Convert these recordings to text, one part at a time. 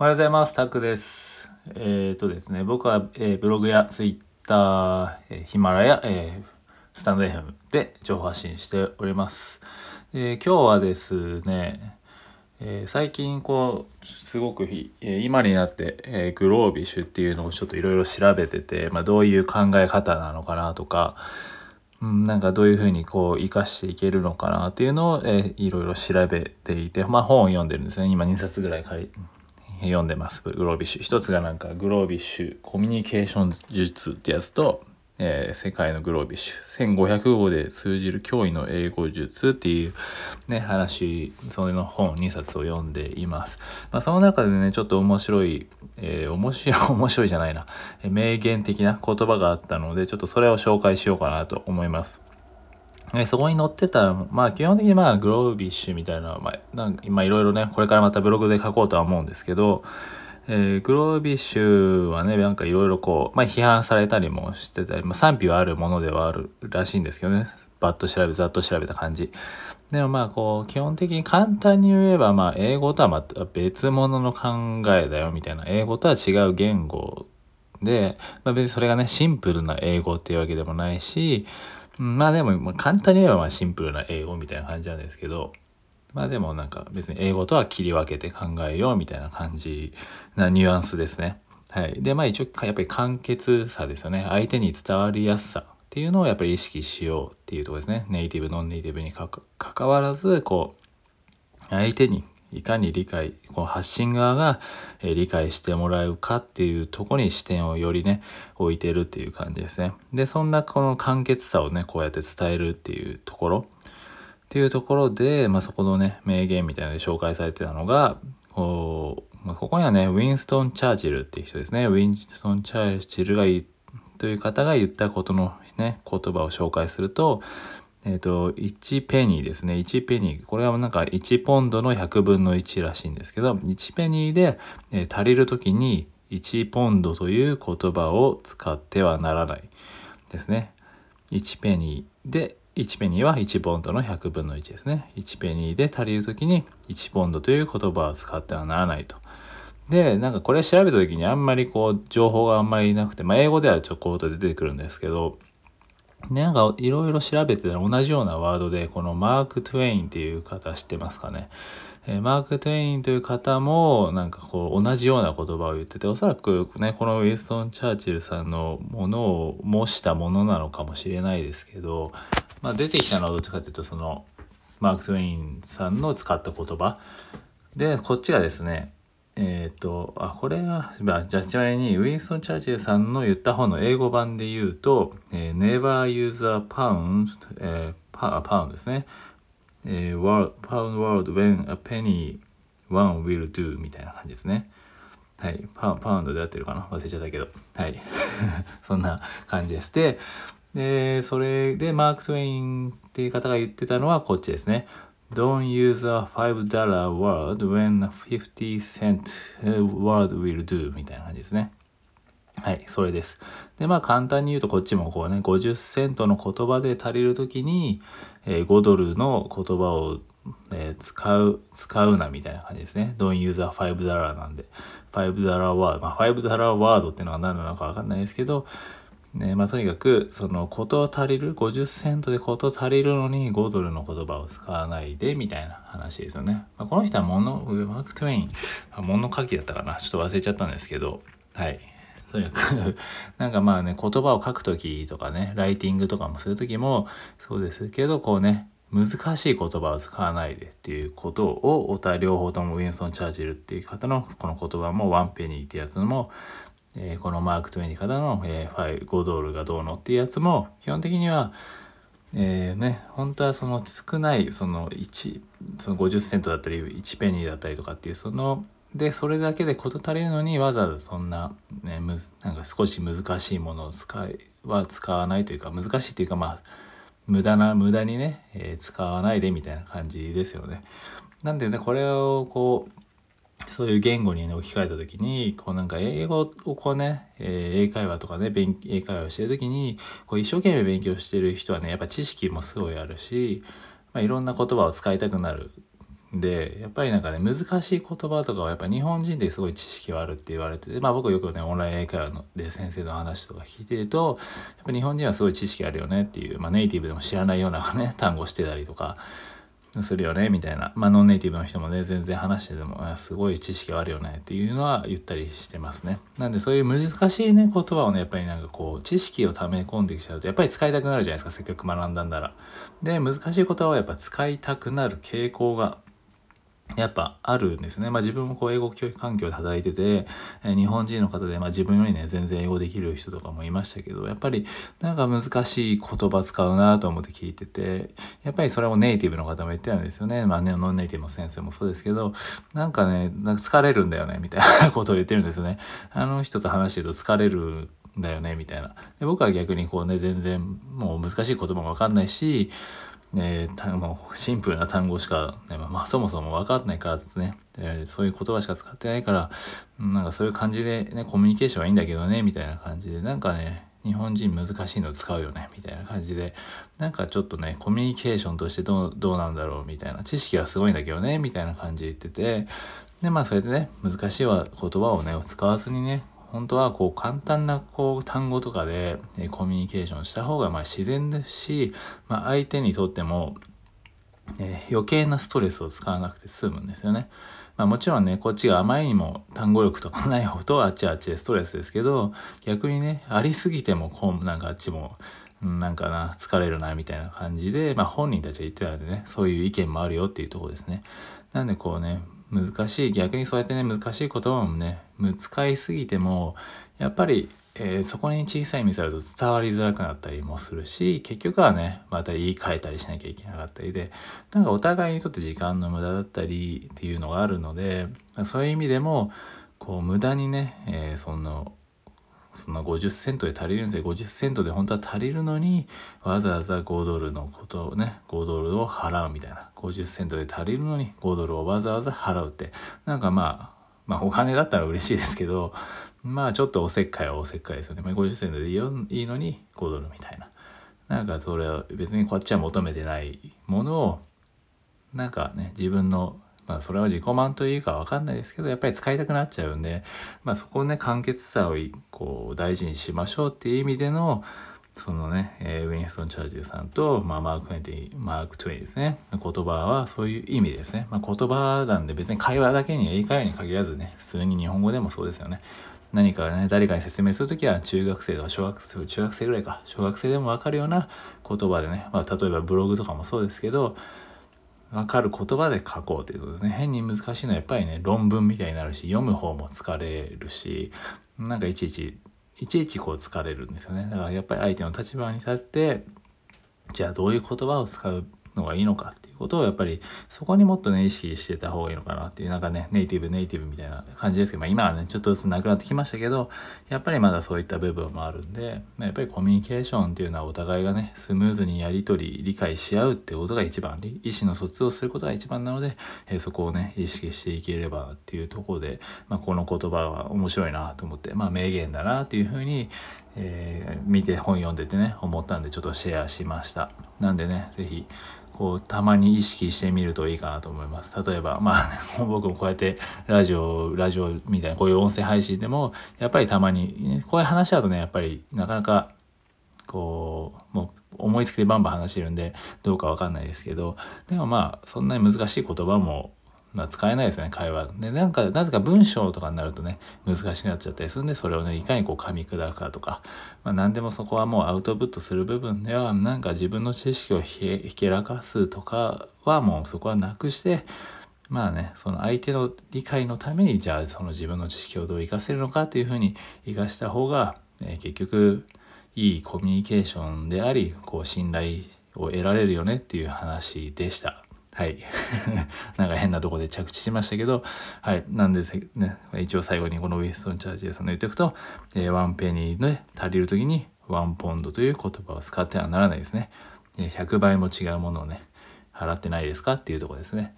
おはようございます。タクです。えっ、ー、とですね、僕は、えー、ブログやツイッター、えー、ヒマラヤ、えスタンド FM で情報発信しております。え今日はですね、え最近こう、すごく、え今になって、えグロービッシュっていうのをちょっといろいろ調べてて、まあ、どういう考え方なのかなとか、うん、なんかどういうふうにこう活かしていけるのかなっていうのを、えー、いろいろ調べていて、まあ本を読んでるんですね。今2冊ぐらい借り読んでます。グロービッシュ。一つがなんかグロービッシュコミュニケーション術ってやつと、えー、世界のグロービッシュ。1500語で通じる脅威の英語術っていうね、話、それの本2冊を読んでいます。まあその中でね、ちょっと面白い、えー、面白い、面白いじゃないな、名言的な言葉があったので、ちょっとそれを紹介しようかなと思います。えそこに載ってた、まあ基本的にまあグロービッシュみたいな、まあ今いろいろね、これからまたブログで書こうとは思うんですけど、えー、グロービッシュはね、なんかいろいろこう、まあ批判されたりもしてたり、まあ賛否はあるものではあるらしいんですけどね。バッと調べ、ざっと調べた感じ。でもまあこう、基本的に簡単に言えば、まあ英語とはまた別物の考えだよみたいな。英語とは違う言語で、まあ別にそれがね、シンプルな英語っていうわけでもないし、まあでも、まあ、簡単に言えばまあシンプルな英語みたいな感じなんですけど、まあでもなんか別に英語とは切り分けて考えようみたいな感じなニュアンスですね。はい。で、まあ一応やっぱり簡潔さですよね。相手に伝わりやすさっていうのをやっぱり意識しようっていうとこですね。ネイティブ、ノンネイティブにかかわらず、こう、相手にいかに理解、この発信側が理解してもらうかっていうとこに視点をよりね、置いてるっていう感じですね。で、そんなこの簡潔さをね、こうやって伝えるっていうところっていうところで、まあ、そこのね、名言みたいなので紹介されてたのが、こう、まあ、ここにはね、ウィンストン・チャーチルっていう人ですね。ウィンストン・チャーチルがという方が言ったことのね、言葉を紹介すると、えっ、ー、と、1ペニーですね。1ペニー。これはなんか1ポンドの100分の1らしいんですけど、1ペニーで、えー、足りる時に1ポンドという言葉を使ってはならないですね。1ペニーで、1ペニーは1ポンドの100分の1ですね。1ペニーで足りる時に1ポンドという言葉を使ってはならないと。で、なんかこれ調べた時にあんまりこう情報があんまりなくて、まあ英語ではちょこっと出てくるんですけど、なんかいろいろ調べてたら同じようなワードで、このマーク・トゥエインっていう方知ってますかね？えー、マーク・トゥエインという方もなんかこう同じような言葉を言ってて、おそらくね、このウィンストン・チャーチルさんのものを模したものなのかもしれないですけど、まあ出てきたのはどっちかというとそのマーク・トゥエインさんの使った言葉。で、こっちがですね、えっ、ー、と、あ、これは、じゃあ、ちなみに、ウィンストン・チャーチルさんの言った本の英語版で言うと、えー、never use a pound, えー、パパウンですね。えー、pound world when a penny one will do みたいな感じですね。はい。パパウンドで合ってるかな？忘れちゃったけど。はい。そんな感じです。で、で、それで、マーク・トウェインっていう方が言ってたのはこっちですね。Don't use a $5 word when a 50 cent word will do みたいな感じですね。はい、それです。で、まあ簡単に言うとこっちもこうね、50セントの言葉で足りるときに、えー、5ドルの言葉を、えー、使う、使うなみたいな感じですね。Don't use a $5 なんで。$5 ワード。まあ $5 ワードっていうのは何なのかわかんないですけど、ね、まあとにかく、その、こと足りる、50セントでこと足りるのに5ドルの言葉を使わないで、みたいな話ですよね。まあ、この人はモノ、マーク・トゥイン、物書きだったかなちょっと忘れちゃったんですけど、はい。とにかく なんかまあね、言葉を書くときとかね、ライティングとかもするときも、そうですけど、こうね、難しい言葉を使わないでっていうことを、お互い両方ともウィンソン・チャーチルっていう方のこの言葉もワンペニーってやつもえー、このマーク・トゥエニ方の、えー、5ドルがどうのっていうやつも基本的には、えー、ね、本当はその少ないその1その50セントだったり1ペニーだったりとかっていうそのでそれだけで事足りるのにわざわざそんな,、ね、むなんか少し難しいものを使いは使わないというか難しいっていうかまあ無駄な無駄にね、えー、使わないでみたいな感じですよね。なんでねこれをこうそういう言語に、ね、置き換えた時にこうなんか英語をこうね、えー、英会話とかね勉英会話をしてる時にこう一生懸命勉強してる人はねやっぱ知識もすごいあるし、まあ、いろんな言葉を使いたくなるでやっぱりなんかね難しい言葉とかはやっぱ日本人ですごい知識はあるって言われててまあ僕よくねオンライン英会話ので先生の話とか聞いてるとやっぱ日本人はすごい知識あるよねっていう、まあ、ネイティブでも知らないようなね単語してたりとかするよねみたいな。まあノンネイティブの人もね全然話しててもすごい知識があるよねっていうのは言ったりしてますね。なんでそういう難しいね言葉をねやっぱりなんかこう知識を溜め込んできちゃうとやっぱり使いたくなるじゃないですかせっかく学んだんだら。で難しい言葉はやっぱ使いたくなる傾向がやっぱあるんですね。まあ自分もこう英語教育環境で働いてて、え日本人の方で、まあ自分よりね、全然英語できる人とかもいましたけど、やっぱりなんか難しい言葉使うなと思って聞いてて、やっぱりそれもネイティブの方も言ってたんですよね。まあね、ノンネイティブの先生もそうですけど、なんかね、なんか疲れるんだよね、みたいなことを言ってるんですよね。あの人と話してると疲れるんだよね、みたいな。で僕は逆にこうね、全然もう難しい言葉もわかんないし、えー、もうシンプルな単語しか、ね、まあ、そもそも分かんないからですね、えー、そういう言葉しか使ってないから、なんかそういう感じでね、コミュニケーションはいいんだけどね、みたいな感じで、なんかね、日本人難しいの使うよね、みたいな感じで、なんかちょっとね、コミュニケーションとしてどうどうなんだろう、みたいな、知識はすごいんだけどね、みたいな感じで言ってて、で、まあそれでね、難しい言葉をね、使わずにね、本当はこう簡単なこう単語とかでコミュニケーションした方がまあ自然ですし、まあ、相手にとっても、え余計なストレスを使わなくて済むんですよね。まあ、もちろんねこっちがあまりにも単語力とかない方とあっちあっちでストレスですけど逆にねありすぎてもこうなんかあっちもなんかな疲れるなみたいな感じで、まあ、本人たちが言ってたんでねそういう意見もあるよっていうとこですね。なんでこうね難しい逆にそうやってね難しい言葉もね難しすぎてもやっぱり、えー、そこに小さいミスあると伝わりづらくなったりもするし結局はねまた言い換えたりしなきゃいけなかったりでなんかお互いにとって時間の無駄だったりっていうのがあるのでそういう意味でもこう無駄にね、えー、そのそんな50セントで足りるんですよ50セントで本当は足りるのにわざわざ5ドルのことをね5ドルを払うみたいな。50セントで足りるのに5ドルをわざわざ払うって。なんかまあまあお金だったら嬉しいですけどまあちょっとおせっかいはおせっかいですよね、まあ、50セントでいいのに5ドルみたいな。なんかそれは別にこっちは求めてないものをなんかね自分のまあそれは自己満というかわかんないですけど、やっぱり使いたくなっちゃうんで、まあそこをね、簡潔さをこう大事にしましょうっていう意味での、そのね、えー、ウィンストン・チャージルさんと、まあ、マーク・20、マーク・トゥイですね。言葉はそういう意味ですね。まあ、言葉なんで別に会話だけに英会話に限らずね、普通に日本語でもそうですよね。何かね、誰かに説明するときは中学生とか小学生、中学生ぐらいか、小学生でもわかるような言葉でね、まあ、例えばブログとかもそうですけど、わかる言葉で書こうということですね。変に難しいのはやっぱりね、論文みたいになるし、読む方も疲れるし、なんかいちいち、いちいちこう疲れるんですよね。だからやっぱり相手の立場に立って、じゃあどういう言葉を使うのがいいのかっていうことをやっぱりそこにもっとね意識してた方がいいのかなっていうなんかねネイティブネイティブみたいな感じですけど、まあ、今はねちょっとずつなくなってきましたけどやっぱりまだそういった部分もあるんで、まあ、やっぱりコミュニケーションっていうのはお互いがねスムーズにやり取り理解し合うってことが一番意思の疎通をすることが一番なので、えー、そこをね意識していければっていうところで、まあ、この言葉は面白いなと思ってまあ名言だなっていうふうに、えー、見て本読んでてね思ったんでちょっとシェアしましたなんでね是非こうたまに意識してみるといいかなと思います。例えばまあ 僕もこうやってラジオラジオみたいなこういう音声配信でもやっぱりたまにこういう話だとねやっぱりなかなかこうもう思いつきでバンバン話してるんでどうかわかんないですけどでもまあそんなに難しい言葉もまあ、使えないですよね、会話。で、なんか、なぜか文章とかになるとね、難しくなっちゃったりするんで、それをね、いかにこう噛み砕くかとか、まあ、何でもそこはもうアウトプットする部分では、なんか自分の知識をひけらかすとかはもうそこはなくして、まあね、その相手の理解のために、じゃあその自分の知識をどう活かせるのかっていうふうに活かした方が、え結局、いいコミュニケーションであり、こう信頼を得られるよねっていう話でした。はい。なんか変なとこで着地しましたけど、はい。なんですね、一応最後にこのウィストン・チャージーさんの言っておくと、えー、ワンペニーで足りる時にワンポンドという言葉を使ってはならないですね。100倍も違うものをね、払ってないですかっていうとこですね。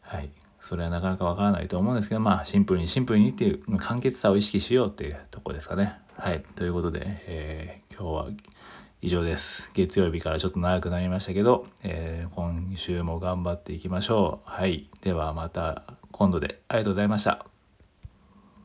はい。それはなかなかわからないと思うんですけど、まあ、シンプルにシンプルにっていう簡潔さを意識しようっていうとこですかね。はい。ということで、えー、今日は以上です。月曜日からちょっと長くなりましたけど、えー今週も頑張っていきましょう。はい。ではまた今度でありがとうございました。